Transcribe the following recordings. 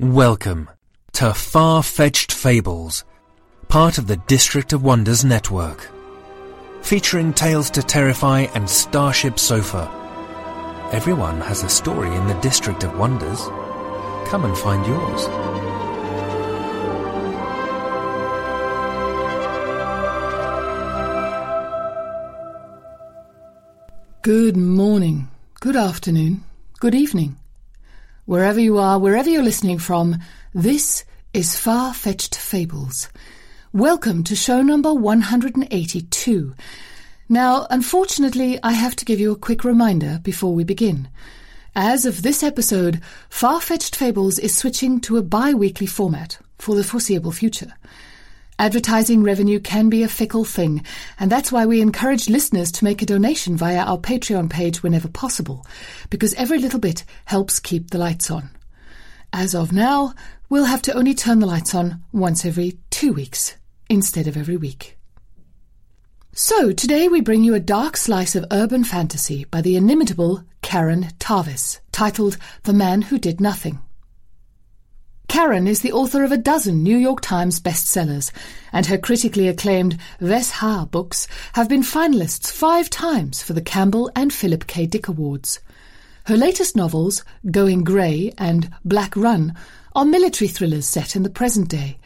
Welcome to Far Fetched Fables, part of the District of Wonders network. Featuring Tales to Terrify and Starship Sofa. Everyone has a story in the District of Wonders. Come and find yours. Good morning, good afternoon, good evening. Wherever you are, wherever you're listening from, this is Far Fetched Fables. Welcome to show number 182. Now, unfortunately, I have to give you a quick reminder before we begin. As of this episode, Far Fetched Fables is switching to a bi weekly format for the foreseeable future. Advertising revenue can be a fickle thing, and that's why we encourage listeners to make a donation via our Patreon page whenever possible, because every little bit helps keep the lights on. As of now, we'll have to only turn the lights on once every two weeks instead of every week. So, today we bring you a dark slice of urban fantasy by the inimitable Karen Traviss, titled The Man Who Did Nothing. Karen is the author of a dozen New York Times bestsellers, and her critically acclaimed Wess'Har books have been finalists five times for the Campbell and Philip K. Dick Awards. Her latest novels, Going Grey and Black Run, are military thrillers set in the present day.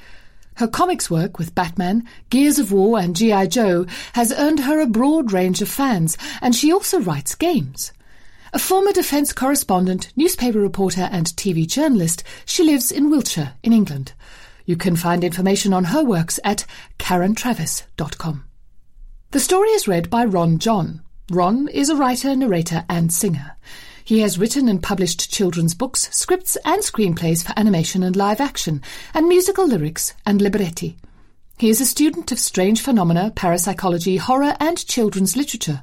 Her comics work with Batman, Gears of War, and G.I. Joe has earned her a broad range of fans, and she also writes games. A former defence correspondent, newspaper reporter, and TV journalist, she lives in Wiltshire, in England. You can find information on her works at karentraviss.com. The story is read by Ron John. Ron is a writer, narrator, and singer. He has written and published children's books, scripts, and screenplays for animation and live action, and musical lyrics and libretti. He is a student of strange phenomena, parapsychology, horror, and children's literature.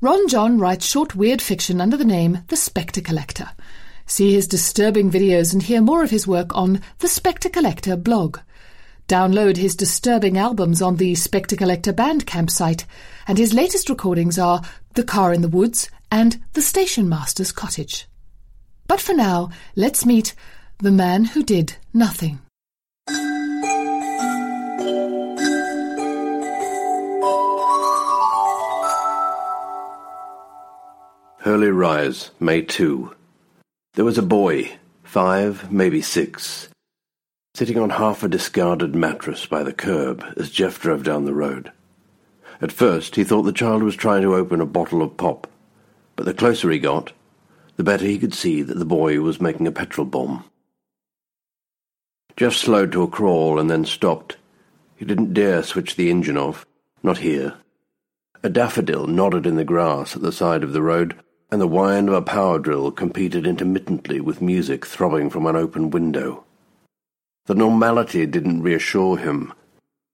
Ron John writes short weird fiction under the name The Spectre Collector. See his disturbing videos and hear more of his work on the Spectre Collector blog. Download his disturbing albums on the Spectre Collector Bandcamp site, and his latest recordings are The Car in the Woods and The Station Master's Cottage. But for now, let's meet the man who did nothing. Hurley Rise, May 2. There was a boy, five, maybe six, sitting on half a discarded mattress by the curb as Jeff drove down the road. At first he thought the child was trying to open a bottle of pop, but the closer he got, the better he could see that the boy was making a petrol bomb. Jeff slowed to a crawl and then stopped. He didn't dare switch the engine off, not here. A daffodil nodded in the grass at the side of the road, and the whine of a power drill competed intermittently with music throbbing from an open window. The normality didn't reassure him.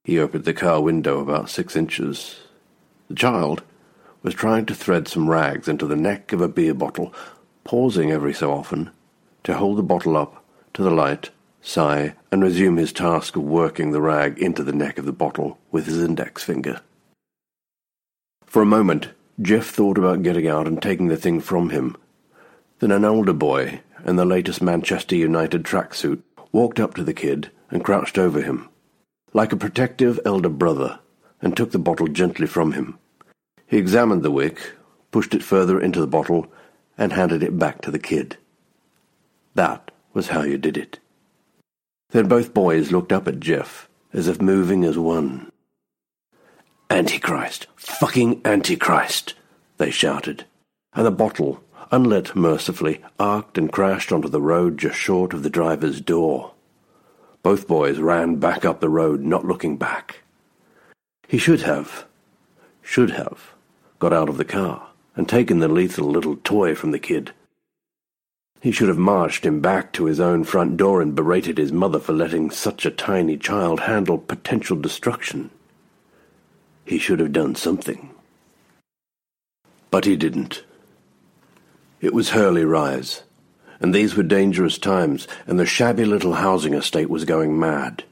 He opened the car window about six inches. The child was trying to thread some rags into the neck of a beer bottle, pausing every so often to hold the bottle up to the light, sigh, and resume his task of working the rag into the neck of the bottle with his index finger. For a moment, Jeff thought about getting out and taking the thing from him. Then an older boy, in the latest Manchester United tracksuit, walked up to the kid and crouched over him, like a protective elder brother, and took the bottle gently from him. He examined the wick, pushed it further into the bottle, and handed it back to the kid. That was how you did it. Then both boys looked up at Jeff, as if moving as one. Antichrist! Fucking Antichrist! They shouted, and the bottle, unlit mercifully, arced and crashed onto the road just short of the driver's door. Both boys ran back up the road, not looking back. He should have, should have, got out of the car and taken the lethal little toy from the kid. He should have marched him back to his own front door and berated his mother for letting such a tiny child handle potential destruction. He should have done something. But he didn't. It was Hurley Rise, and these were dangerous times, and the shabby little housing estate was going mad.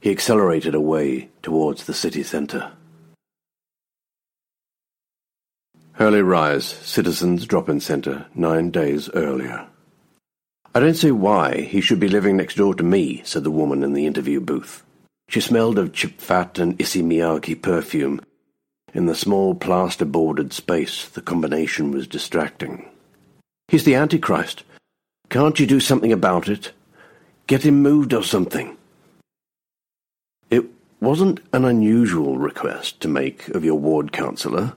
He accelerated away towards the city centre. Hurley Rise, Citizens Drop-In Centre, nine days earlier. I don't see why he should be living next door to me, said the woman in the interview booth. She smelled of chip fat and Issey perfume. In the small plaster-bordered space, the combination was distracting. He's the Antichrist. Can't you do something about it? Get him moved or something. It wasn't an unusual request to make of your ward councillor.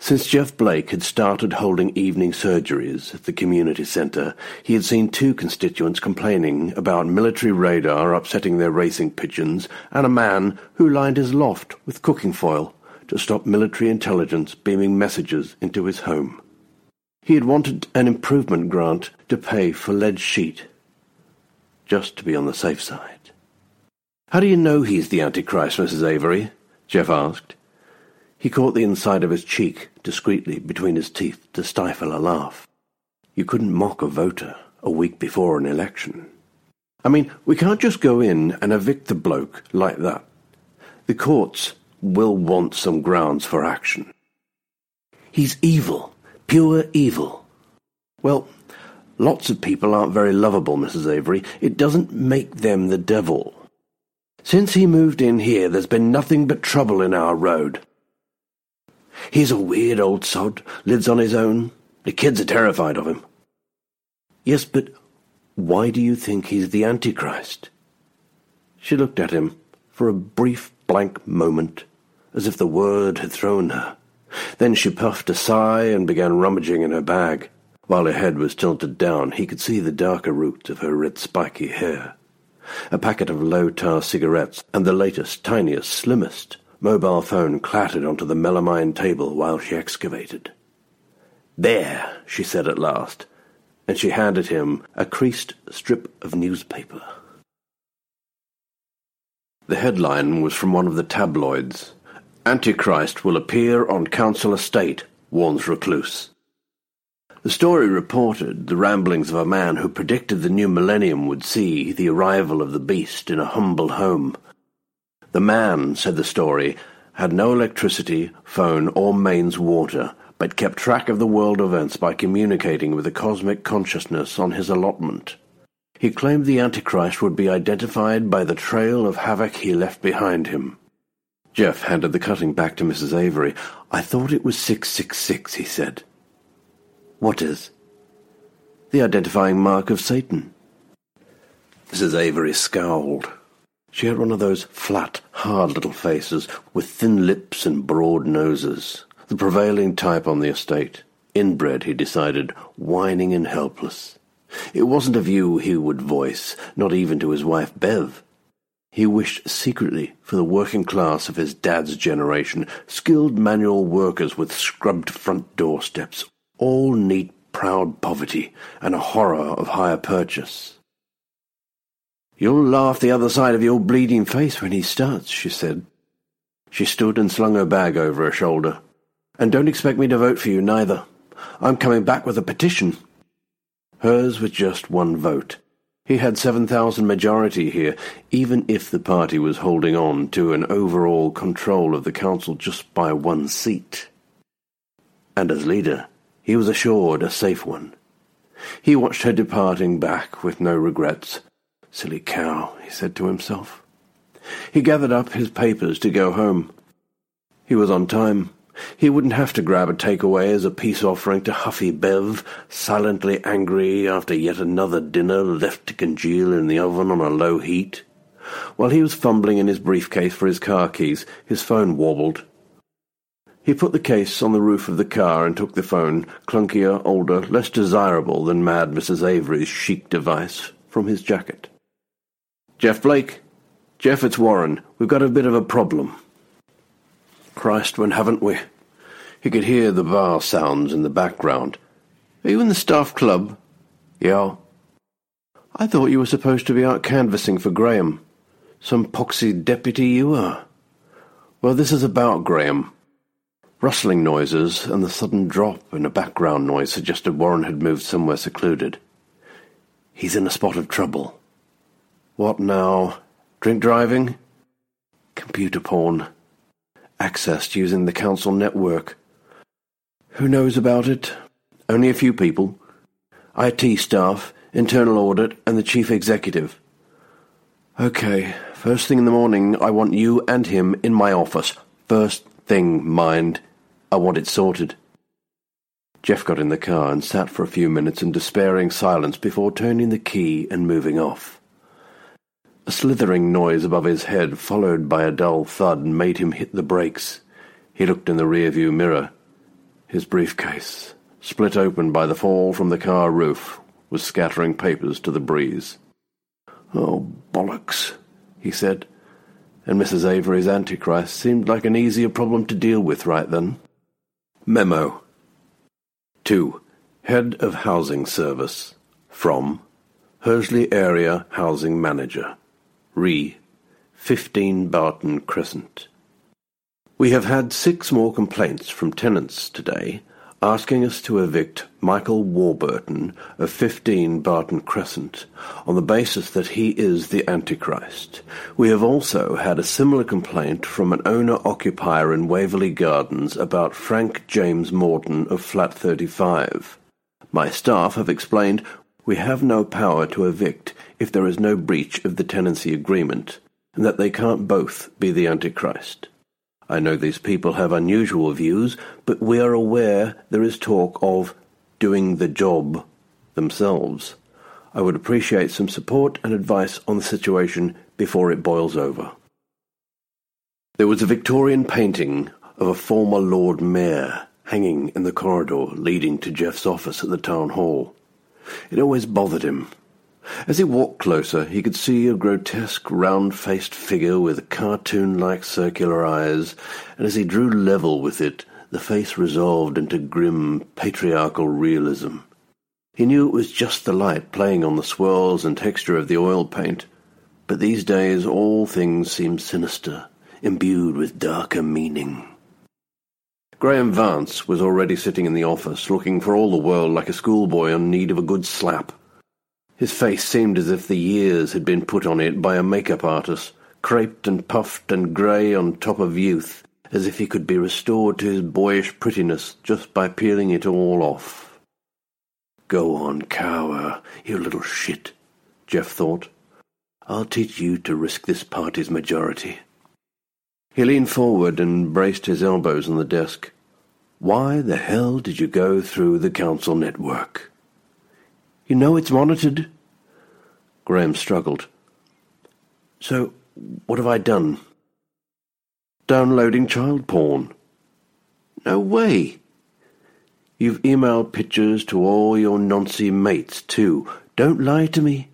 Since Jeff Blake had started holding evening surgeries at the community centre, he had seen two constituents complaining about military radar upsetting their racing pigeons and a man who lined his loft with cooking foil to stop military intelligence beaming messages into his home. He had wanted an improvement grant to pay for lead sheet, just to be on the safe side. How do you know he's the Antichrist, Mrs. Avery? Jeff asked. He caught the inside of his cheek discreetly between his teeth to stifle a laugh. You couldn't mock a voter a week before an election. I mean, we can't just go in and evict the bloke like that. The courts will want some grounds for action. He's evil, pure evil. Well, lots of people aren't very lovable, Mrs. Avery. It doesn't make them the devil. Since he moved in here, there's been nothing but trouble in our road. He's a weird old sod, lives on his own. The kids are terrified of him. Yes, but why do you think he's the Antichrist? She looked at him for a brief blank moment, as if the word had thrown her. Then she puffed a sigh and began rummaging in her bag. While her head was tilted down, he could see the darker root of her red spiky hair. A packet of low-tar cigarettes, and the latest, tiniest, slimmest mobile phone clattered onto the melamine table while she excavated. There, she said at last, and she handed him a creased strip of newspaper. The headline was from one of the tabloids. Antichrist will appear on council estate, warns recluse. The story reported the ramblings of a man who predicted the new millennium would see the arrival of the beast in a humble home the man, said the story, had no electricity, phone, or mains water, but kept track of the world events by communicating with the cosmic consciousness on his allotment. He claimed the Antichrist would be identified by the trail of havoc he left behind him. Jeff handed the cutting back to Mrs. Avery. I thought it was 666, he said. What is? The identifying mark of Satan. Mrs. Avery scowled. She had one of those flat, hard little faces with thin lips and broad noses, the prevailing type on the estate. Inbred, he decided, whining and helpless. It wasn't a view he would voice, not even to his wife Bev. He wished secretly for the working class of his dad's generation, skilled manual workers with scrubbed front doorsteps, all neat, proud poverty, and a horror of hire purchase. You'll laugh the other side of your bleeding face when he starts, she said. She stood and slung her bag over her shoulder. And don't expect me to vote for you, neither. I'm coming back with a petition. Hers was just one vote. He had 7,000 majority here, even if the party was holding on to an overall control of the council just by one seat. And as leader, he was assured a safe one. He watched her departing back with no regrets, Silly cow, he said to himself. He gathered up his papers to go home. He was on time. He wouldn't have to grab a takeaway as a peace offering to Huffy Bev, silently angry after yet another dinner left to congeal in the oven on a low heat. While he was fumbling in his briefcase for his car keys, his phone wobbled. He put the case on the roof of the car and took the phone, clunkier, older, less desirable than Mad Mrs. Avery's chic device, from his jacket. Jeff Blake? Jeff, it's Warren. We've got a bit of a problem. Christ, when haven't we? He could hear the bar sounds in the background. Are you in the staff club? Yeah. I thought you were supposed to be out canvassing for Graham. Some poxy deputy you are. Well, this is about Graham. Rustling noises and the sudden drop in a background noise suggested Warren had moved somewhere secluded. He's in a spot of trouble. What now? Drink driving? Computer porn. Accessed using the council network. Who knows about it? Only a few people. IT staff, internal audit, and the chief executive. Okay, first thing in the morning, I want you and him in my office. First thing, mind. I want it sorted. Jeff got in the car and sat for a few minutes in despairing silence before turning the key and moving off. A slithering noise above his head, followed by a dull thud, made him hit the brakes. He looked in the rearview mirror. His briefcase, split open by the fall from the car roof, was scattering papers to the breeze. Oh, bollocks, he said, and Mrs. Avery's Antichrist seemed like an easier problem to deal with right then. Memo 2. Head of Housing Service. From Hursley Area Housing Manager. Re. 15 Barton Crescent. We have had six more complaints from tenants today asking us to evict Michael Warburton of 15 Barton Crescent on the basis that he is the Antichrist. We have also had a similar complaint from an owner-occupier in Waverley Gardens about Frank James Morton of Flat 35. My staff have explained we have no power to evict if there is no breach of the tenancy agreement, and that they can't both be the Antichrist. I know these people have unusual views, but we are aware there is talk of doing the job themselves. I would appreciate some support and advice on the situation before it boils over. There was a Victorian painting of a former Lord Mayor hanging in the corridor leading to Jeff's office at the town hall. It always bothered him as he walked closer, he could see a grotesque, round-faced figure with cartoon-like circular eyes, and as he drew level with it, the face resolved into grim, patriarchal realism. He knew it was just the light playing on the swirls and texture of the oil paint, but these days all things seemed sinister, imbued with darker meaning. Graham Vance was already sitting in the office, looking for all the world like a schoolboy in need of a good slap. His face seemed as if the years had been put on it by a makeup artist, craped and puffed and grey on top of youth, as if he could be restored to his boyish prettiness just by peeling it all off. Go on, cower, you little shit, Jeff thought. I'll teach you to risk this party's majority. He leaned forward and braced his elbows on the desk. Why the hell did you go through the council network? You know it's monitored. Graham struggled. So, what have I done? Downloading child porn. No way. You've emailed pictures to all your noncy mates, too. Don't lie to me.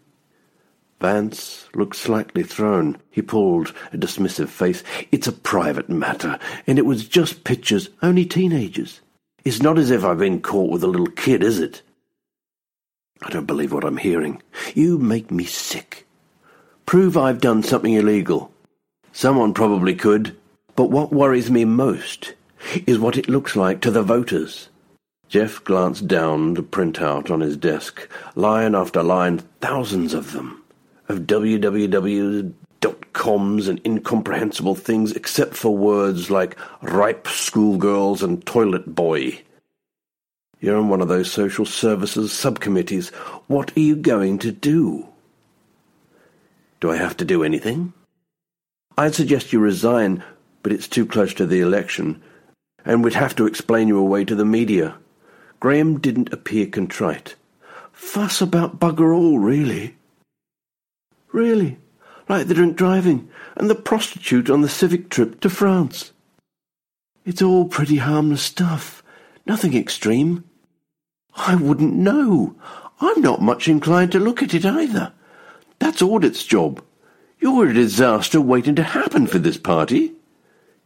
Vance looked slightly thrown. He pulled a dismissive face. It's a private matter, and it was just pictures, only teenagers. It's not as if I've been caught with a little kid, is it? I don't believe what I'm hearing. You make me sick. Prove I've done something illegal. Someone probably could, but what worries me most is what it looks like to the voters. Jeff glanced down the printout on his desk, line after line, thousands of them, of www.coms and incomprehensible things except for words like ripe schoolgirls and toilet boy. You're on one of those social services subcommittees. What are you going to do? Do I have to do anything? I'd suggest you resign, but it's too close to the election. and we'd have to explain you away to the media. Graham didn't appear contrite. Fuss about bugger all, really. Really, like the drink driving and the prostitute on the civic trip to France. It's all pretty harmless stuff, nothing extreme. I wouldn't know. I'm not much inclined to look at it either. That's Audit's job. You're a disaster waiting to happen for this party.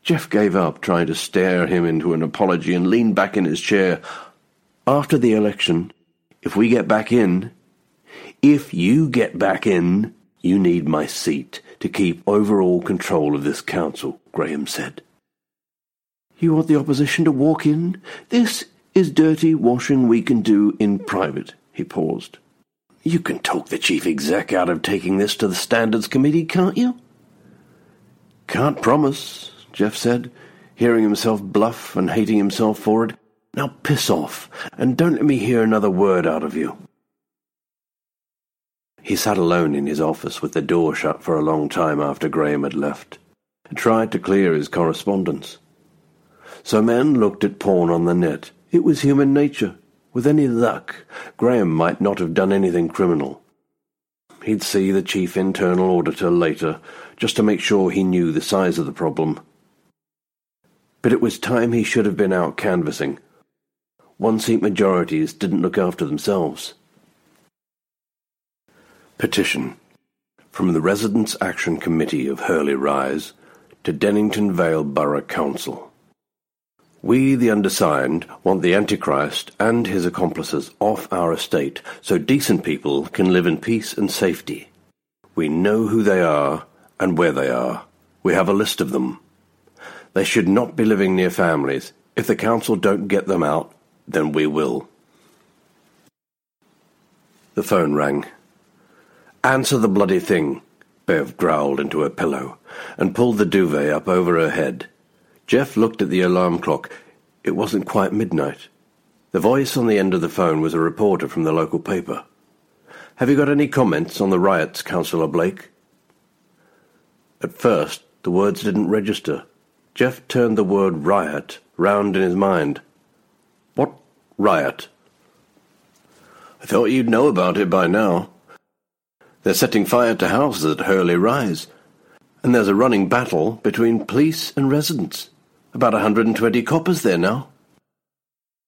Jeff gave up trying to stare him into an apology and leaned back in his chair. After the election, if we get back in, if you get back in, you need my seat to keep overall control of this council, Graham said. You want the opposition to walk in? This is dirty washing we can do in private. He paused. You can talk the chief exec out of taking this to the standards committee, can't you? Can't promise, Jeff said, hearing himself bluff and hating himself for it. Now piss off, and don't let me hear another word out of you. He sat alone in his office with the door shut for a long time after Graham had left, and tried to clear his correspondence. So men looked at porn on the net. It was human nature. With any luck, Graham might not have done anything criminal. He'd see the chief internal auditor later, just to make sure he knew the size of the problem. But it was time he should have been out canvassing. One-seat majorities didn't look after themselves. Petition from the Residents' Action Committee of Hurley Rise to Dennington Vale Borough Council. We, the undersigned, want the Antichrist and his accomplices off our estate so decent people can live in peace and safety. We know who they are and where they are. We have a list of them. They should not be living near families. If the council don't get them out, then we will. The phone rang. Answer the bloody thing, Bev growled into her pillow and pulled the duvet up over her head. Jeff looked at the alarm clock. It wasn't quite midnight. The voice on the end of the phone was a reporter from the local paper. Have you got any comments on the riots, Councillor Blake? At first, the words didn't register. Jeff turned the word riot round in his mind. What riot? I thought you'd know about it by now. They're setting fire to houses at Hurley Rise, and there's a running battle between police and residents. About a 120 coppers there now.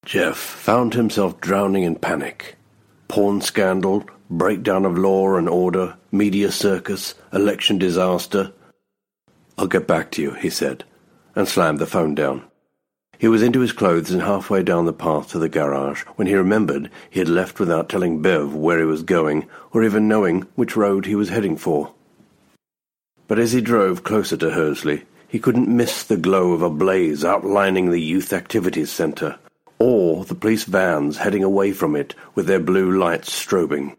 Jeff found himself drowning in panic. Porn scandal, breakdown of law and order, media circus, election disaster. I'll get back to you, he said, and slammed the phone down. He was into his clothes and halfway down the path to the garage when he remembered he had left without telling Bev where he was going or even knowing which road he was heading for. But as he drove closer to Hursley, he couldn't miss the glow of a blaze outlining the Youth Activities Centre, or the police vans heading away from it with their blue lights strobing.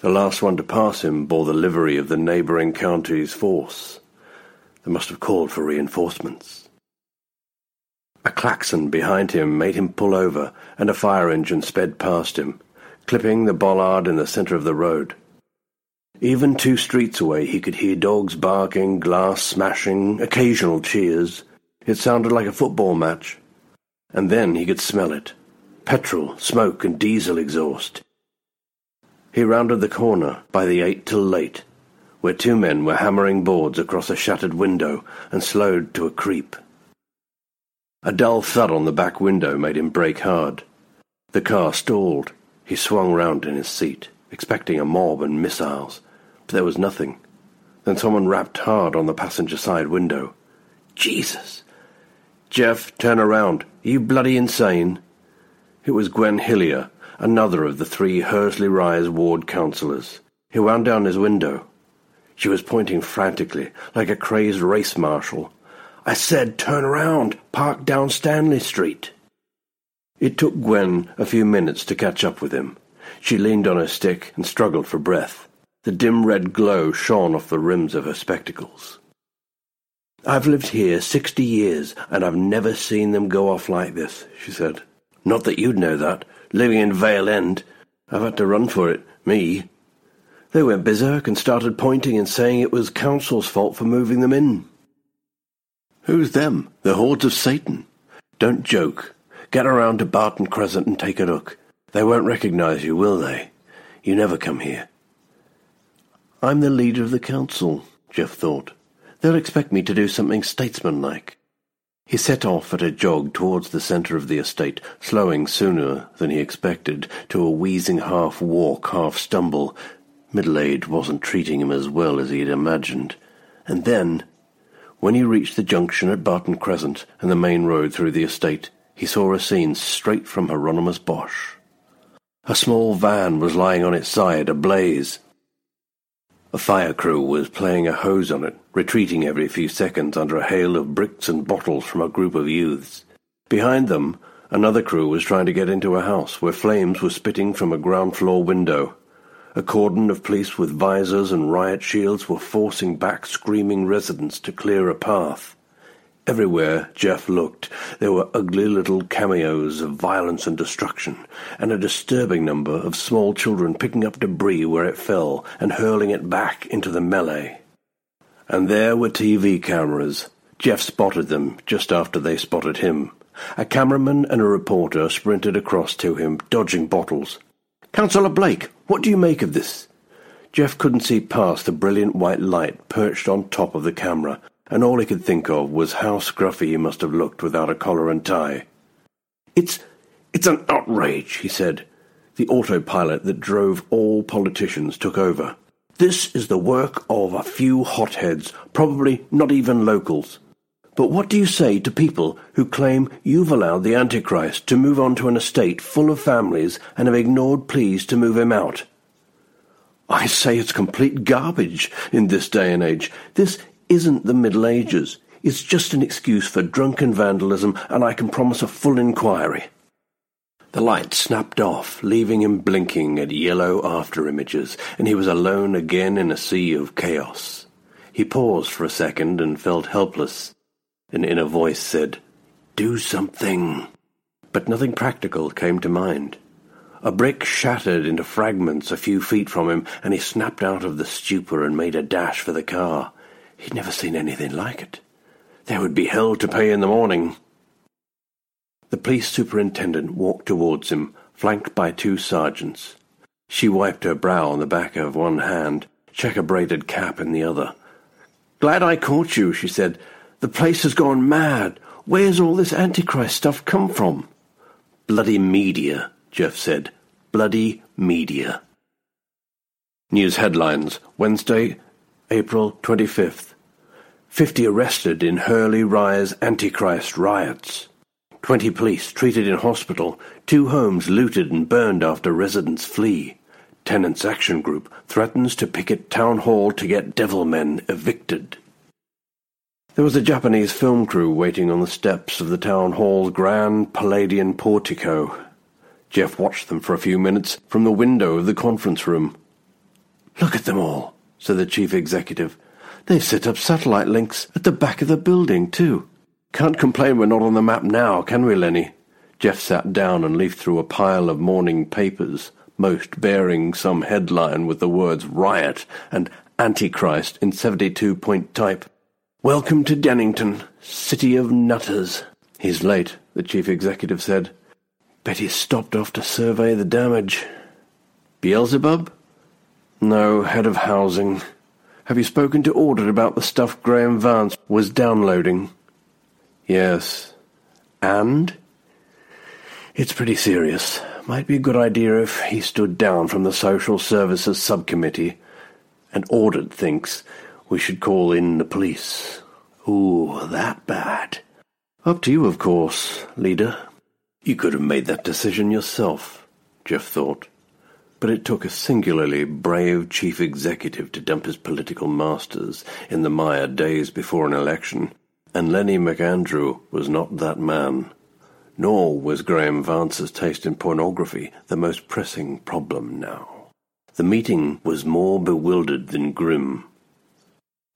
The last one to pass him bore the livery of the neighbouring county's force. They must have called for reinforcements. A klaxon behind him made him pull over, and a fire engine sped past him, clipping the bollard in the centre of the road. Even two streets away he could hear dogs barking, glass smashing, occasional cheers. It sounded like a football match. And then he could smell it. Petrol, smoke, and diesel exhaust. He rounded the corner by the eight till late, where two men were hammering boards across a shattered window, and slowed to a creep. A dull thud on the back window made him brake hard. The car stalled. He swung round in his seat, expecting a mob and missiles, but there was nothing. Then someone rapped hard on the passenger side window. Jesus! Jeff, turn around. Are you bloody insane? It was Gwen Hillier, another of the three Hursley Rise ward councillors. He wound down his window. She was pointing frantically, like a crazed race marshal, I said turn around, park down Stanley Street. It took Gwen a few minutes to catch up with him. She leaned on her stick and struggled for breath. The dim red glow shone off the rims of her spectacles. I've lived here sixty years, and I've never seen them go off like this, she said. Not that you'd know that. Living in Vale End, I've had to run for it, me. They went berserk and started pointing and saying it was council's fault for moving them in. Who's them? The hordes of Satan. Don't joke. Get around to Barton Crescent and take a look. They won't recognize you, will they? You never come here. I'm the leader of the council, Jeff thought. They'll expect me to do something statesmanlike. He set off at a jog towards the centre of the estate, slowing sooner than he expected to a wheezing half-walk, half-stumble. Middle age wasn't treating him as well as he had imagined. And then, when he reached the junction at Barton Crescent and the main road through the estate, he saw a scene straight from Hieronymus Bosch. A small van was lying on its side, ablaze. A fire crew was playing a hose on it, retreating every few seconds under a hail of bricks and bottles from a group of youths. Behind them, another crew was trying to get into a house where flames were spitting from a ground floor window. A cordon of police with visors and riot shields were forcing back screaming residents to clear a path. Everywhere Jeff looked, there were ugly little cameos of violence and destruction, and a disturbing number of small children picking up debris where it fell and hurling it back into the melee. And there were TV cameras. Jeff spotted them just after they spotted him. A cameraman and a reporter sprinted across to him, dodging bottles. Councillor Blake, what do you make of this? Jeff couldn't see past the brilliant white light perched on top of the camera and all he could think of was how scruffy he must have looked without a collar and tie. It's it's an outrage, he said. The autopilot that drove all politicians took over. This is the work of a few hotheads, probably not even locals. But what do you say to people who claim you've allowed the Antichrist to move on to an estate full of families and have ignored pleas to move him out? I say it's complete garbage in this day and age. This isn't the Middle Ages. It's just an excuse for drunken vandalism, and I can promise a full inquiry. The light snapped off, leaving him blinking at yellow after images, and he was alone again in a sea of chaos. He paused for a second and felt helpless. An inner voice said, Do something. But nothing practical came to mind. A brick shattered into fragments a few feet from him, and he snapped out of the stupor and made a dash for the car. He'd never seen anything like it. There would be hell to pay in the morning. The police superintendent walked towards him, flanked by two sergeants. She wiped her brow on the back of one hand, checker-braided cap in the other. Glad I caught you, she said. The place has gone mad. Where's all this Antichrist stuff come from? Bloody media, Jeff said. Bloody media. News headlines Wednesday, April 25th. 50 arrested in Hurley Rise Antichrist riots. 20 police treated in hospital. Two homes looted and burned after residents flee. Tenants Action Group threatens to picket town hall to get devilmen evicted. There was a Japanese film crew waiting on the steps of the town hall's grand Palladian portico. Jeff watched them for a few minutes from the window of the conference room. Look at them all said the chief executive. They've set up satellite links at the back of the building, too. Can't complain we're not on the map now, can we, Lenny? Jeff sat down and leafed through a pile of morning papers, most bearing some headline with the words riot and Antichrist in 72 point type. Welcome to Dennington, city of nutters. He's late, the chief executive said. Betty stopped off to survey the damage. Beelzebub? No, head of housing. Have you spoken to Audit about the stuff Graham Vance was downloading? Yes. And? It's pretty serious. Might be a good idea if he stood down from the Social Services Subcommittee. And Audit thinks we should call in the police. Ooh, that bad. Up to you, of course, leader. You could have made that decision yourself, Jeff thought but it took a singularly brave chief executive to dump his political masters in the mire days before an election, and Lenny McAndrew was not that man. Nor was Graham Vance's taste in pornography the most pressing problem now. The meeting was more bewildered than grim.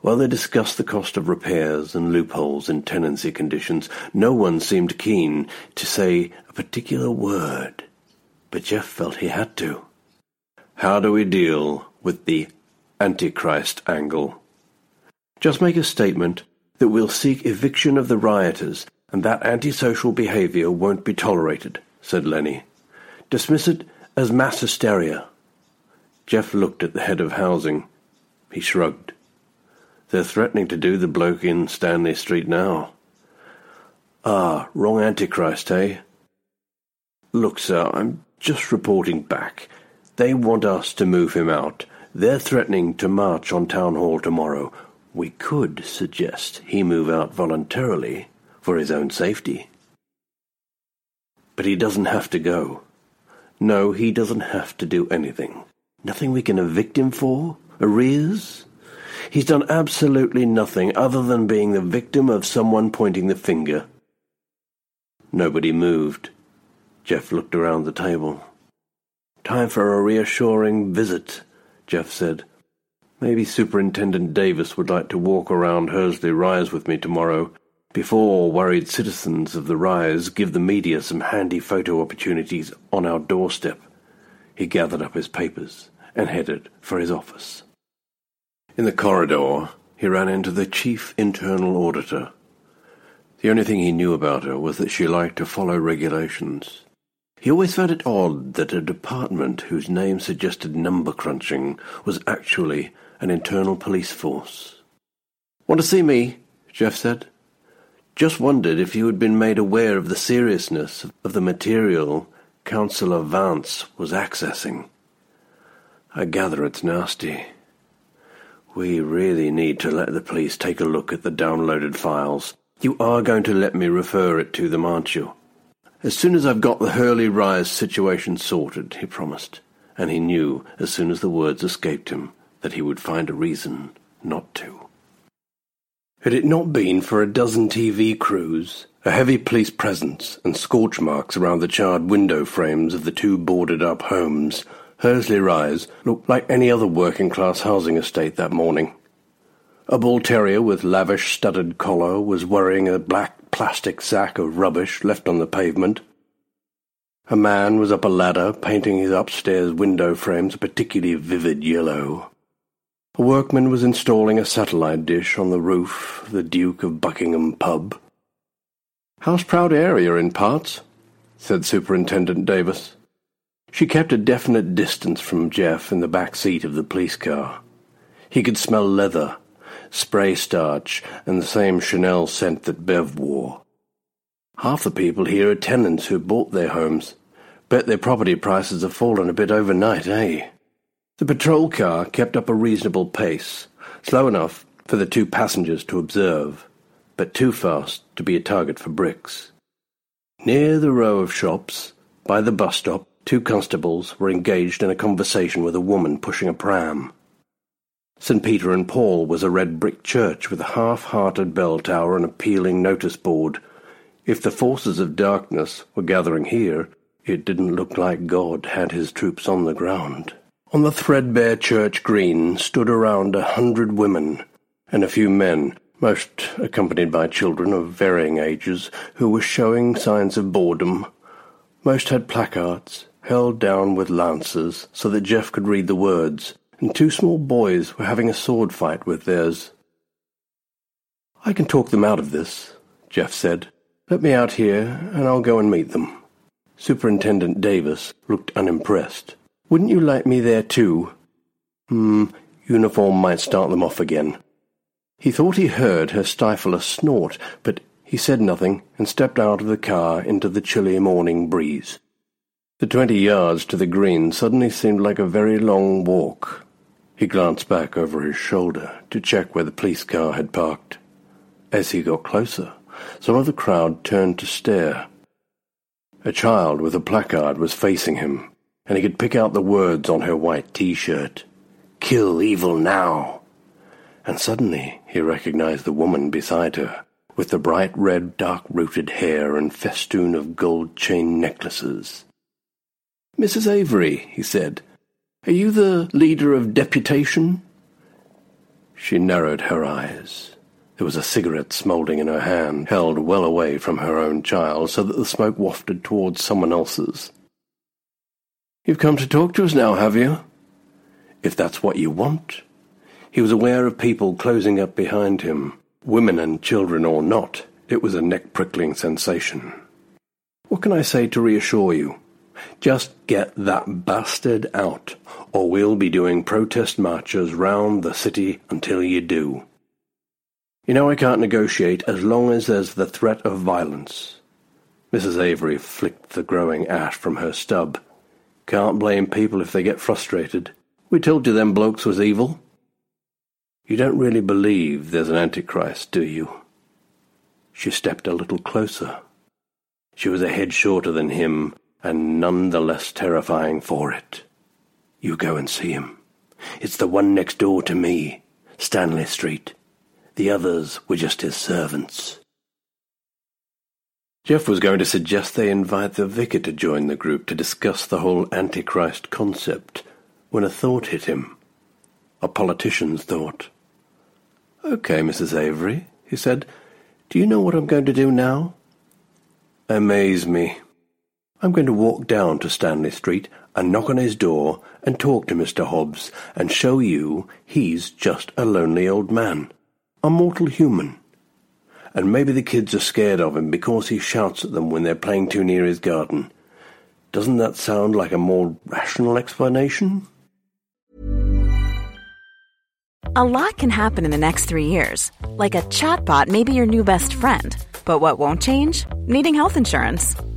While they discussed the cost of repairs and loopholes in tenancy conditions, no one seemed keen to say a particular word. But Jeff felt he had to. How do we deal with the Antichrist angle? Just make a statement that we'll seek eviction of the rioters and that antisocial behaviour won't be tolerated, said Lenny. Dismiss it as mass hysteria. Jeff looked at the head of housing. He shrugged. They're threatening to do the bloke in Stanley Street now. Ah, wrong Antichrist, eh? Look, sir, I'm just reporting back. They want us to move him out. They're threatening to march on Town Hall tomorrow. We could suggest he move out voluntarily for his own safety. But he doesn't have to go. No, he doesn't have to do anything. Nothing we can evict him for? Arrears? He's done absolutely nothing other than being the victim of someone pointing the finger. Nobody moved. Jeff looked around the table. Time for a reassuring visit, Jeff said. Maybe Superintendent Davis would like to walk around Hursley Rise with me tomorrow before worried citizens of the rise give the media some handy photo opportunities on our doorstep, he gathered up his papers and headed for his office. In the corridor, he ran into the chief internal auditor. The only thing he knew about her was that she liked to follow regulations. He always found it odd that a department whose name suggested number crunching was actually an internal police force. Want to see me? Jeff said. Just wondered if you had been made aware of the seriousness of the material Councillor Vance was accessing. I gather it's nasty. We really need to let the police take a look at the downloaded files. You are going to let me refer it to them, aren't you? As soon as I've got the Hurley Rise situation sorted, he promised, and he knew as soon as the words escaped him that he would find a reason not to. Had it not been for a dozen TV crews, a heavy police presence, and scorch marks around the charred window frames of the two boarded up homes, Hursley Rise looked like any other working class housing estate that morning. A bull terrier with lavish studded collar was worrying a black plastic sack of rubbish left on the pavement. A man was up a ladder painting his upstairs window frames a particularly vivid yellow. A workman was installing a satellite dish on the roof of the Duke of Buckingham pub. House-proud area in parts, said Superintendent Davis. She kept a definite distance from Jeff in the back seat of the police car. He could smell leather, spray starch, and the same Chanel scent that Bev wore. Half the people here are tenants who bought their homes. Bet their property prices have fallen a bit overnight, eh? The patrol car kept up a reasonable pace, slow enough for the two passengers to observe, but too fast to be a target for bricks. Near the row of shops, by the bus stop, two constables were engaged in a conversation with a woman pushing a pram. St. Peter and Paul was a red brick church with a half-hearted bell tower and a peeling notice board. If the forces of darkness were gathering here, it didn't look like God had his troops on the ground. On the threadbare church green stood around a hundred women and a few men, most accompanied by children of varying ages, who were showing signs of boredom. Most had placards, held down with lances so that Jeff could read the words, and two small boys were having a sword fight with theirs. I can talk them out of this, Jeff said. Let me out here, and I'll go and meet them. Superintendent Davis looked unimpressed. Wouldn't you like me there too? Hmm, uniform might start them off again. He thought he heard her stifle a snort, but he said nothing and stepped out of the car into the chilly morning breeze. The twenty yards to the green suddenly seemed like a very long walk. He glanced back over his shoulder to check where the police car had parked. As he got closer, some of the crowd turned to stare. A child with a placard was facing him and he could pick out the words on her white t-shirt. Kill evil now. And suddenly he recognized the woman beside her, with the bright red dark-rooted hair and festoon of gold chain necklaces. Mrs. Avery, he said, are you the leader of deputation? She narrowed her eyes. There was a cigarette smouldering in her hand, held well away from her own child, so that the smoke wafted towards someone else's. You've come to talk to us now, have you? If that's what you want. He was aware of people closing up behind him, women and children or not, It was a neck-prickling sensation. What can I say to reassure you? Just get that bastard out, or we'll be doing protest marches round the city until you do. You know I can't negotiate as long as there's the threat of violence. Mrs. Avery flicked the growing ash from her stub. Can't blame people if they get frustrated. We told you them blokes was evil. You don't really believe there's an Antichrist, do you? She stepped a little closer. She was a head shorter than him, and none the less terrifying for it. You go and see him. It's the one next door to me, Stanley Street. The others were just his servants. Jeff was going to suggest they invite the vicar to join the group to discuss the whole Antichrist concept when a thought hit him. A politician's thought. Okay, Mrs. Avery, he said. Do you know what I'm going to do now? Amaze me. I'm going to walk down to Stanley Street and knock on his door and talk to Mr. Hobbs and show you he's just a lonely old man, a mortal human. And maybe the kids are scared of him because he shouts at them when they're playing too near his garden. Doesn't that sound like a more rational explanation? A lot can happen in the next three years. Like a chatbot may be your new best friend. But what won't change? Needing health insurance.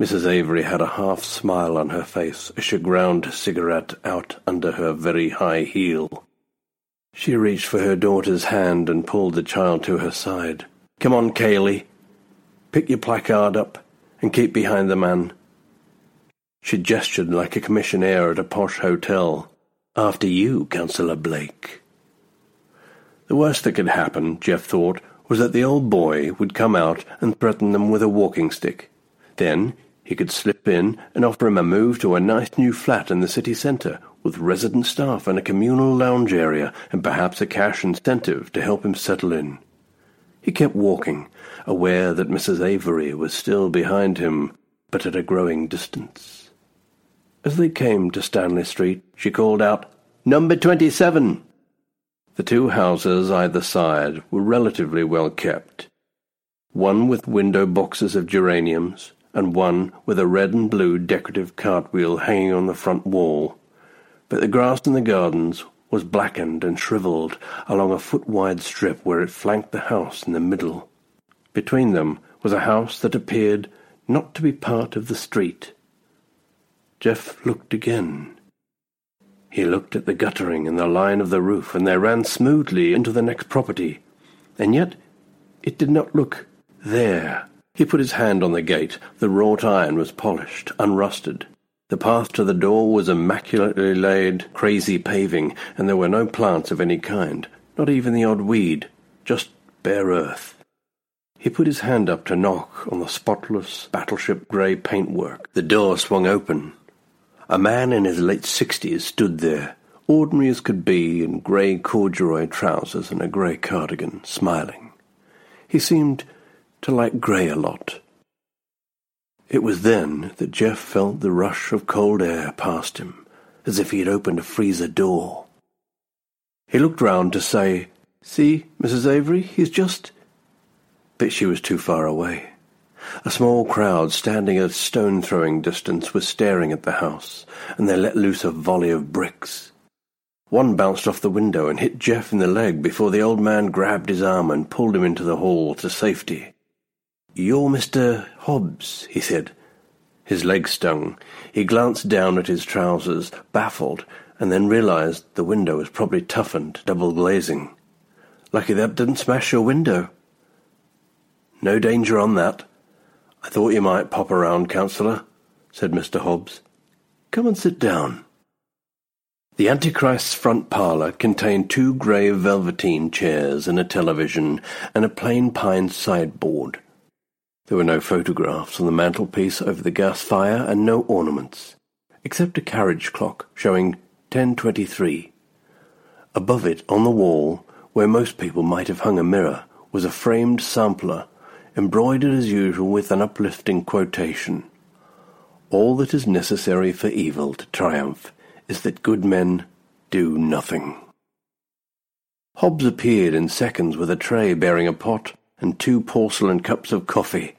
Mrs. Avery had a half smile on her face as she ground cigarette out under her very high heel. She reached for her daughter's hand and pulled the child to her side. Come on, Kaylee. Pick your placard up and keep behind the man. She gestured like a commissionaire at a posh hotel. After you, Councillor Blake. The worst that could happen, Jeff thought, was that the old boy would come out and threaten them with a walking stick. Then he could slip in and offer him a move to a nice new flat in the city centre with resident staff and a communal lounge area and perhaps a cash incentive to help him settle in. He kept walking, aware that Mrs. Avery was still behind him, but at a growing distance. As they came to Stanley Street, she called out, Number twenty-seven! The two houses either side were relatively well kept, one with window boxes of geraniums, and one with a red and blue decorative cartwheel hanging on the front wall. But the grass in the gardens was blackened and shriveled along a foot-wide strip where it flanked the house in the middle. Between them was a house that appeared not to be part of the street. Jeff looked again. He looked at the guttering and the line of the roof, and they ran smoothly into the next property. And yet it did not look there. He put his hand on the gate. The wrought iron was polished, unrusted. The path to the door was immaculately laid, crazy paving, and there were no plants of any kind, not even the odd weed, just bare earth. He put his hand up to knock on the spotless battleship grey paintwork. The door swung open. A man in his late sixties stood there, ordinary as could be, in grey corduroy trousers and a grey cardigan, smiling. He seemed to like grey a lot. It was then that Jeff felt the rush of cold air past him, as if he had opened a freezer door. He looked round to say, See, Mrs. Avery, he's just... But she was too far away. A small crowd standing at a stone-throwing distance was staring at the house, and they let loose a volley of bricks. One bounced off the window and hit Jeff in the leg before the old man grabbed his arm and pulled him into the hall to safety. You're Mr. Hobbs, he said. His leg stung. He glanced down at his trousers, baffled, and then realized the window was probably toughened, double glazing. Lucky that didn't smash your window. No danger on that. I thought you might pop around, Councillor, said Mr. Hobbs. Come and sit down. The Antichrist's front parlour contained two grey velveteen chairs and a television and a plain pine sideboard. There were no photographs on the mantelpiece over the gas fire and no ornaments, except a carriage clock showing 10.23. Above it, on the wall, where most people might have hung a mirror, was a framed sampler, embroidered as usual with an uplifting quotation. All that is necessary for evil to triumph is that good men do nothing. Hobbs appeared in seconds with a tray bearing a pot and two porcelain cups of coffee.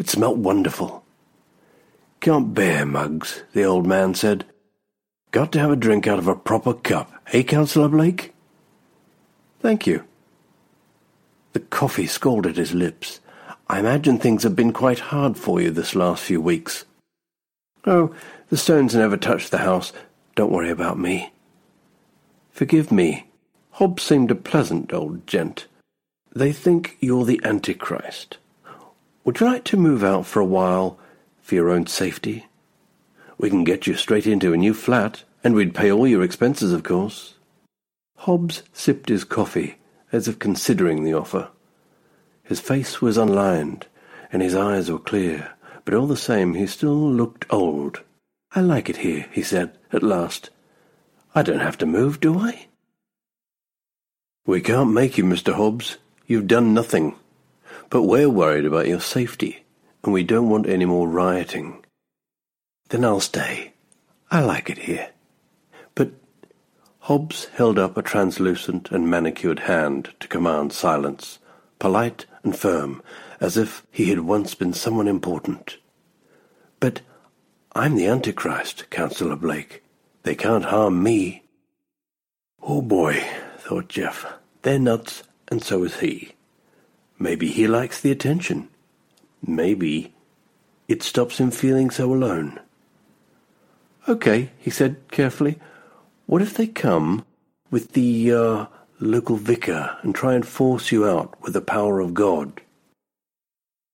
It smelt wonderful. Can't bear mugs, the old man said. Got to have a drink out of a proper cup, eh, Councillor Blake? Thank you. The coffee scalded his lips. I imagine things have been quite hard for you this last few weeks. Oh, the stones never touched the house. Don't worry about me. Forgive me. Hobbs seemed a pleasant old gent. They think you're the Antichrist. Would you like to move out for a while for your own safety? We can get you straight into a new flat, and we'd pay all your expenses, of course. Hobbs sipped his coffee, as if considering the offer. His face was unlined, and his eyes were clear, but all the same he still looked old. I like it here, he said, at last. I don't have to move, do I? We can't make you, Mr. Hobbs. You've done nothing. But we're worried about your safety, and we don't want any more rioting. Then I'll stay. I like it here. But Hobbs held up a translucent and manicured hand to command silence, polite and firm, as if he had once been someone important. But I'm the Antichrist, Councillor Blake. They can't harm me. Oh boy, thought Jeff. They're nuts, and so is he. Maybe he likes the attention. Maybe it stops him feeling so alone. Okay, he said carefully. What if they come with the uh, local vicar and try and force you out with the power of God?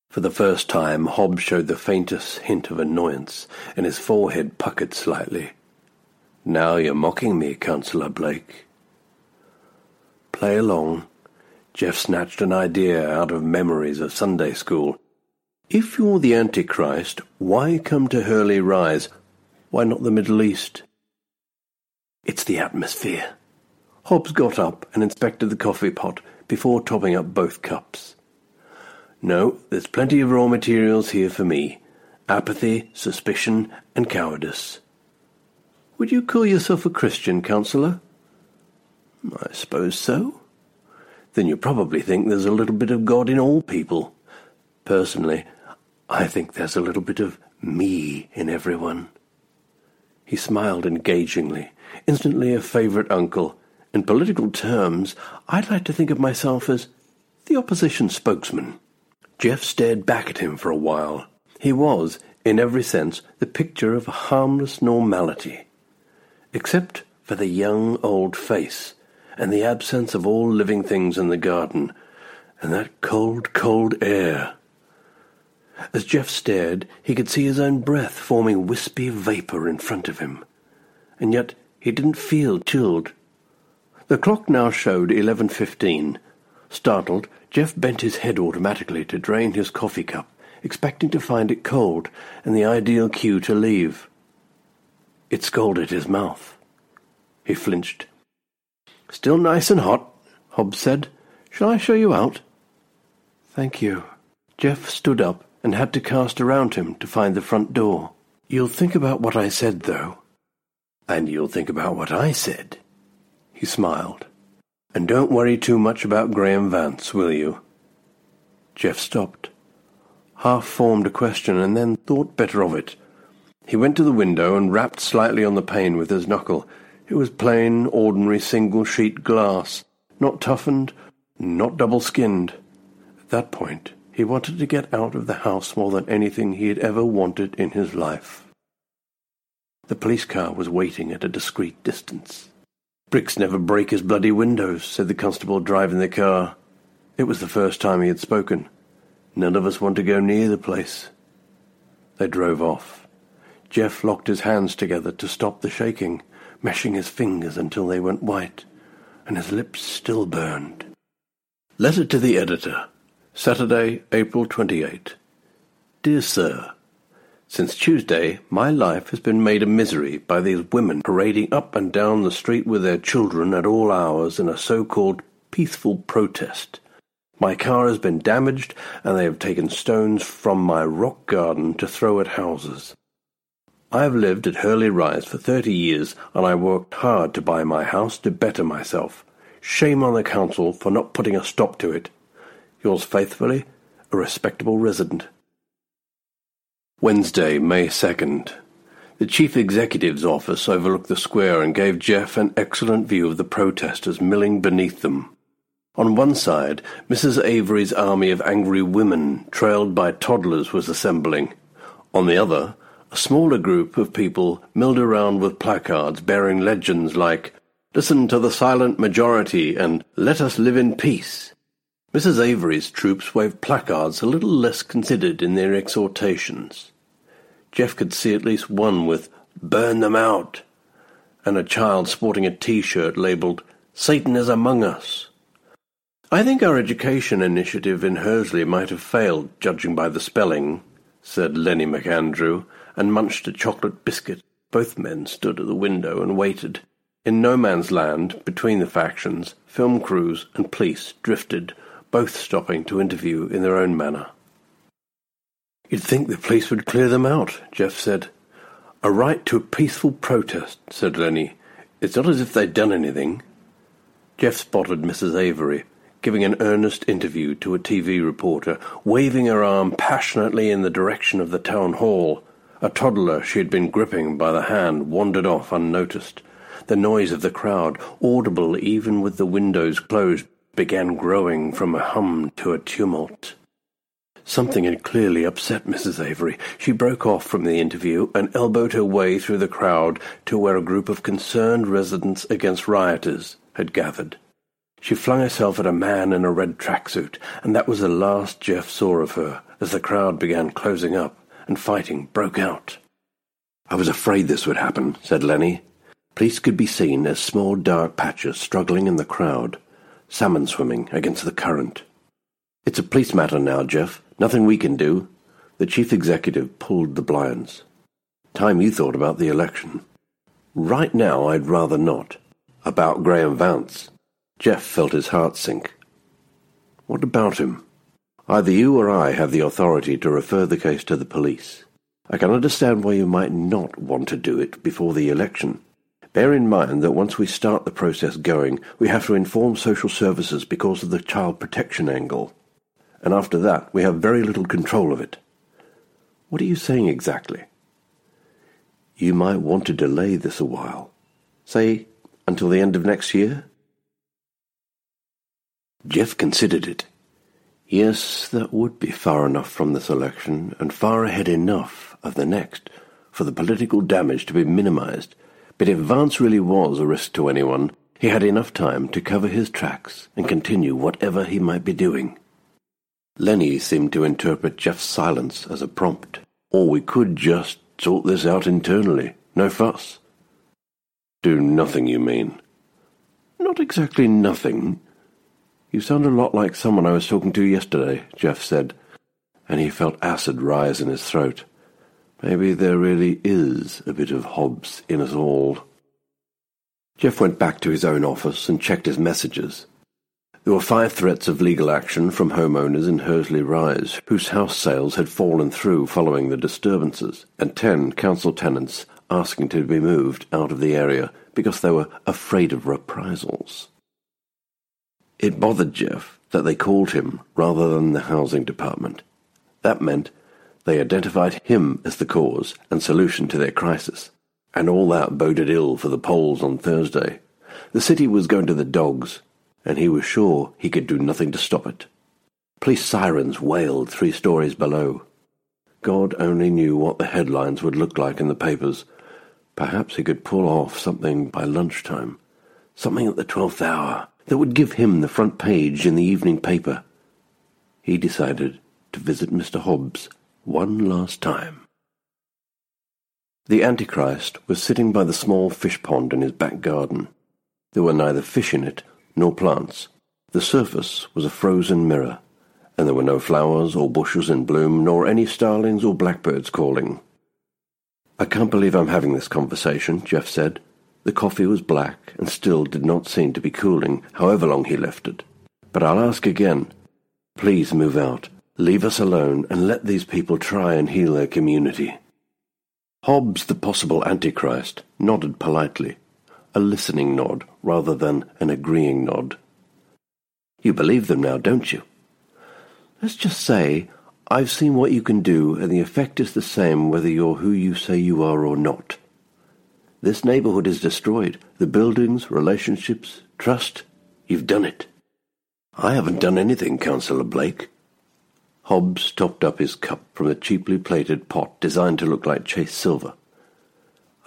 For the first time, Hobbs showed the faintest hint of annoyance, and his forehead puckered slightly. Now you're mocking me, Councillor Blake. Play along. Jeff snatched an idea out of memories of Sunday school. If you're the Antichrist, why come to Hurley Rise? Why not the Middle East? It's the atmosphere. Hobbs got up and inspected the coffee pot before topping up both cups. No, there's plenty of raw materials here for me. Apathy, suspicion, and cowardice. Would you call yourself a Christian, councillor? I suppose so. Then you probably think there's a little bit of God in all people. Personally, I think there's a little bit of me in everyone. He smiled engagingly instantly a favourite uncle. In political terms, I'd like to think of myself as the opposition spokesman. Jeff stared back at him for a while. He was, in every sense, the picture of harmless normality. Except for the young old face, and the absence of all living things in the garden, and that cold, cold air. As Jeff stared, he could see his own breath forming wispy vapour in front of him. And yet he didn't feel chilled. The clock now showed 11.15. Startled, Jeff bent his head automatically to drain his coffee cup, expecting to find it cold and the ideal cue to leave. It scalded his mouth. He flinched. Still nice and hot, Hobbs said. Shall I show you out? Thank you. Jeff stood up and had to cast around him to find the front door. You'll think about what I said, though. And you'll think about what I said. He smiled. And don't worry too much about Graham Vance, will you? Jeff stopped, half formed a question, and then thought better of it. He went to the window and rapped slightly on the pane with his knuckle. It was plain, ordinary single-sheet glass, not toughened, not double-skinned. At that point, he wanted to get out of the house more than anything he had ever wanted in his life. The police car was waiting at a discreet distance. Bricks never break his bloody windows, said the constable driving the car. It was the first time he had spoken. None of us want to go near the place. They drove off. Jeff locked his hands together to stop the shaking meshing his fingers until they went white, and his lips still burned. Letter to the Editor Saturday, April 28. Dear Sir, Since Tuesday, my life has been made a misery by these women parading up and down the street with their children at all hours in a so-called peaceful protest. My car has been damaged, and they have taken stones from my rock garden to throw at houses. I have lived at Hurley Rise for thirty years, and I worked hard to buy my house to better myself. Shame on the council for not putting a stop to it. Yours faithfully, a respectable resident. Wednesday, May 2nd. The Chief Executive's office overlooked the square and gave Jeff an excellent view of the protesters milling beneath them. On one side, Mrs. Avery's army of angry women, trailed by toddlers, was assembling. On the other, a smaller group of people milled around with placards bearing legends like, Listen to the silent majority and Let us live in peace. Mrs. Avery's troops waved placards a little less considered in their exhortations. Jeff could see at least one with Burn them out, and a child sporting a T-shirt labelled Satan is among us. I think our education initiative in Hursley might have failed, judging by the spelling, said Lenny McAndrew, and munched a chocolate biscuit. Both men stood at the window and waited. In no man's land, between the factions, film crews and police drifted, both stopping to interview in their own manner. You'd think the police would clear them out, Jeff said. A right to a peaceful protest, said Lenny. It's not as if they'd done anything. Jeff spotted Mrs. Avery, giving an earnest interview to a TV reporter, waving her arm passionately in the direction of the town hall. A toddler she had been gripping by the hand wandered off unnoticed. The noise of the crowd, audible even with the windows closed, began growing from a hum to a tumult. Something had clearly upset Mrs. Avery. She broke off from the interview and elbowed her way through the crowd to where a group of concerned residents against rioters had gathered. She flung herself at a man in a red tracksuit, and that was the last Jeff saw of her as the crowd began closing up and fighting broke out. I was afraid this would happen, said Lenny. Police could be seen as small dark patches struggling in the crowd, salmon swimming against the current. It's a police matter now, Jeff. Nothing we can do. The chief executive pulled the blinds. Time you thought about the election. Right now, I'd rather not. About Graham Vance. Jeff felt his heart sink. What about him? Either you or I have the authority to refer the case to the police. I can understand why you might not want to do it before the election. Bear in mind that once we start the process going, we have to inform social services because of the child protection angle. And after that, we have very little control of it. What are you saying exactly? You might want to delay this a while. Say, until the end of next year? Jeff considered it. Yes, that would be far enough from this election, and far ahead enough of the next, for the political damage to be minimized. But if Vance really was a risk to anyone, he had enough time to cover his tracks and continue whatever he might be doing. Lenny seemed to interpret Jeff's silence as a prompt. Or we could just sort this out internally. No fuss. Do nothing, you mean? Not exactly nothing. You sound a lot like someone I was talking to yesterday, Jeff said, and he felt acid rise in his throat. Maybe there really is a bit of Hobbs in us all. Jeff went back to his own office and checked his messages. There were five threats of legal action from homeowners in Hursley Rise, whose house sales had fallen through following the disturbances, and ten council tenants asking to be moved out of the area because they were afraid of reprisals. It bothered Jeff that they called him rather than the housing department. That meant they identified him as the cause and solution to their crisis, and all that boded ill for the polls on Thursday. The city was going to the dogs, and he was sure he could do nothing to stop it. Police sirens wailed three stories below. God only knew what the headlines would look like in the papers. Perhaps he could pull off something by lunchtime, something at the twelfth hour, that would give him the front page in the evening paper. He decided to visit Mr. Hobbs one last time. The Antichrist was sitting by the small fish pond in his back garden. There were neither fish in it nor plants. The surface was a frozen mirror, and there were no flowers or bushes in bloom, nor any starlings or blackbirds calling. I can't believe I'm having this conversation, Jeff said. The coffee was black and still did not seem to be cooling, however long he left it. But I'll ask again. Please move out. Leave us alone and let these people try and heal their community. Hobbs, the possible Antichrist, nodded politely a listening nod rather than an agreeing nod. You believe them now, don't you? Let's just say I've seen what you can do, and the effect is the same whether you're who you say you are or not. This neighborhood is destroyed. The buildings, relationships, trust. You've done it. I haven't done anything, Councillor Blake. Hobbs topped up his cup from a cheaply plated pot designed to look like chased silver.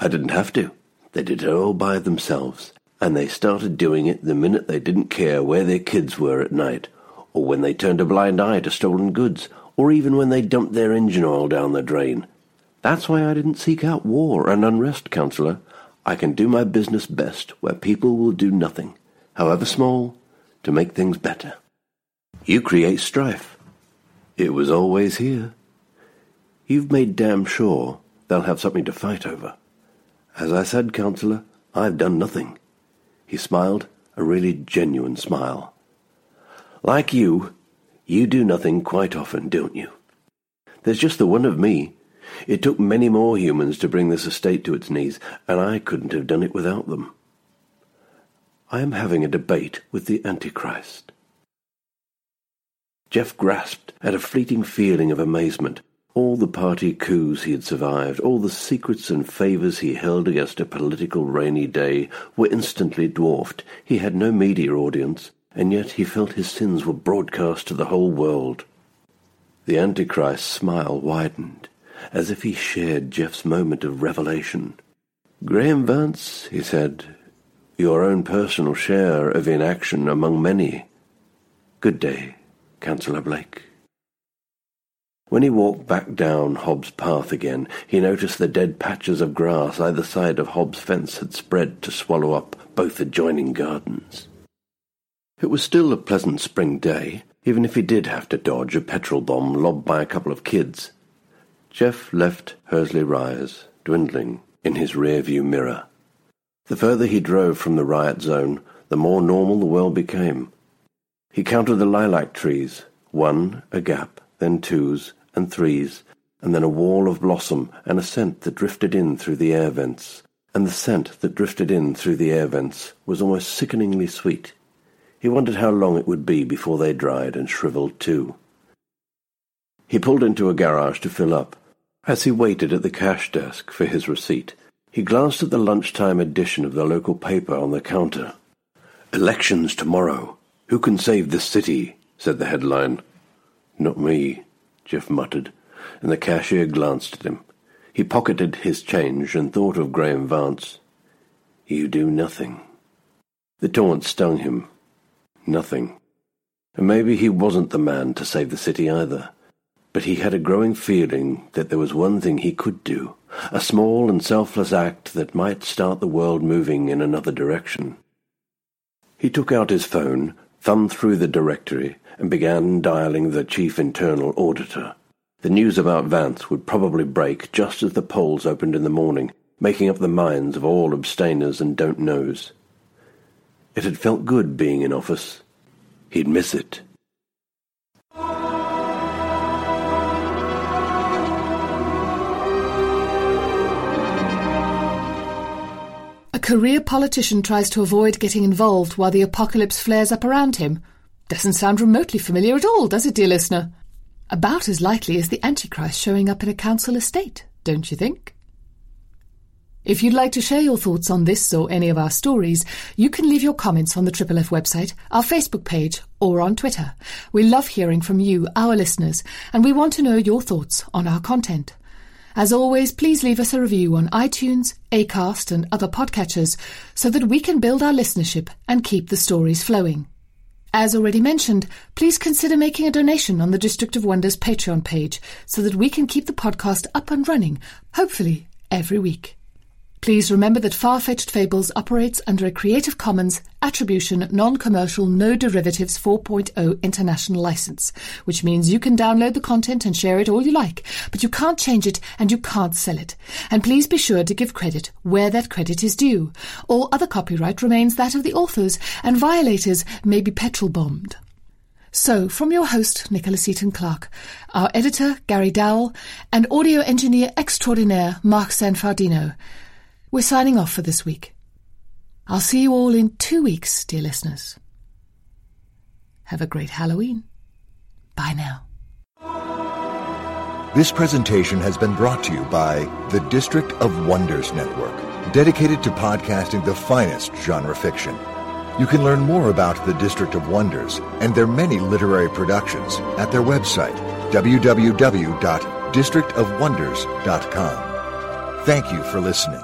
I didn't have to. They did it all by themselves, and they started doing it the minute they didn't care where their kids were at night, or when they turned a blind eye to stolen goods, or even when they dumped their engine oil down the drain. That's why I didn't seek out war and unrest, Councillor. I can do my business best where people will do nothing, however small, to make things better. You create strife. It was always here. You've made damn sure they'll have something to fight over. As I said, Councillor, I've done nothing. He smiled, a really genuine smile. Like you, you do nothing quite often, don't you? There's just the one of me. It took many more humans to bring this estate to its knees, and I couldn't have done it without them. I am having a debate with the Antichrist. Jeff grasped at a fleeting feeling of amazement all the party coups he had survived, all the secrets and favours he held against a political rainy day, were instantly dwarfed. He had no media audience, and yet he felt his sins were broadcast to the whole world. The Antichrist's smile widened, as if he shared Jeff's moment of revelation. Graham Vance, he said, your own personal share of inaction among many. Good day, Councillor Blake. When he walked back down Hobbs' path again, he noticed the dead patches of grass either side of Hobbs' fence had spread to swallow up both adjoining gardens. It was still a pleasant spring day, even if he did have to dodge a petrol bomb lobbed by a couple of kids. Jeff left Hursley Rise, dwindling in his rear-view mirror. The further he drove from the riot zone, the more normal the world became. He counted the lilac trees, one a gap, then twos, and threes, and then a wall of blossom and a scent that drifted in through the air vents. And the scent that drifted in through the air vents was almost sickeningly sweet. He wondered how long it would be before they dried and shriveled too. He pulled into a garage to fill up. As he waited at the cash desk for his receipt, he glanced at the lunchtime edition of the local paper on the counter. Elections tomorrow. Who can save this city? said the headline. Not me, Jeff muttered, and the cashier glanced at him. He pocketed his change and thought of Graham Vance. You do nothing. The taunt stung him. Nothing. And maybe he wasn't the man to save the city either. But he had a growing feeling that there was one thing he could do, a small and selfless act that might start the world moving in another direction. He took out his phone, thumbed through the directory, and began dialing the chief internal auditor. The news about Vance would probably break just as the polls opened in the morning, making up the minds of all abstainers and don't knows. It had felt good being in office. he'd miss it. Career politician tries to avoid getting involved while the apocalypse flares up around him. Doesn't sound remotely familiar at all, does it, dear listener? About as likely as the Antichrist showing up in a council estate, don't you think? If you'd like to share your thoughts on this or any of our stories, you can leave your comments on the Triple F website, our Facebook page, or on Twitter. We love hearing from you, our listeners, and we want to know your thoughts on our content. As always, please leave us a review on iTunes, Acast, and other podcatchers so that we can build our listenership and keep the stories flowing. As already mentioned, please consider making a donation on the District of Wonders Patreon page so that we can keep the podcast up and running, hopefully every week. Please remember that Far-Fetched Fables operates under a Creative Commons Attribution Non-Commercial No Derivatives 4.0 International License, which means you can download the content and share it all you like, but you can't change it and you can't sell it. And please be sure to give credit where that credit is due. All other copyright remains that of the authors, and violators may be petrol bombed. So, from your host, Nicholas Eaton Clark, our editor, Gary Dowell, and audio engineer extraordinaire, Mark Sanfardino, we're signing off for this week. I'll see you all in two weeks, dear listeners. Have a great Halloween. Bye now. This presentation has been brought to you by the District of Wonders Network, dedicated to podcasting the finest genre fiction. You can learn more about the District of Wonders and their many literary productions at their website, www.districtofwonders.com. Thank you for listening.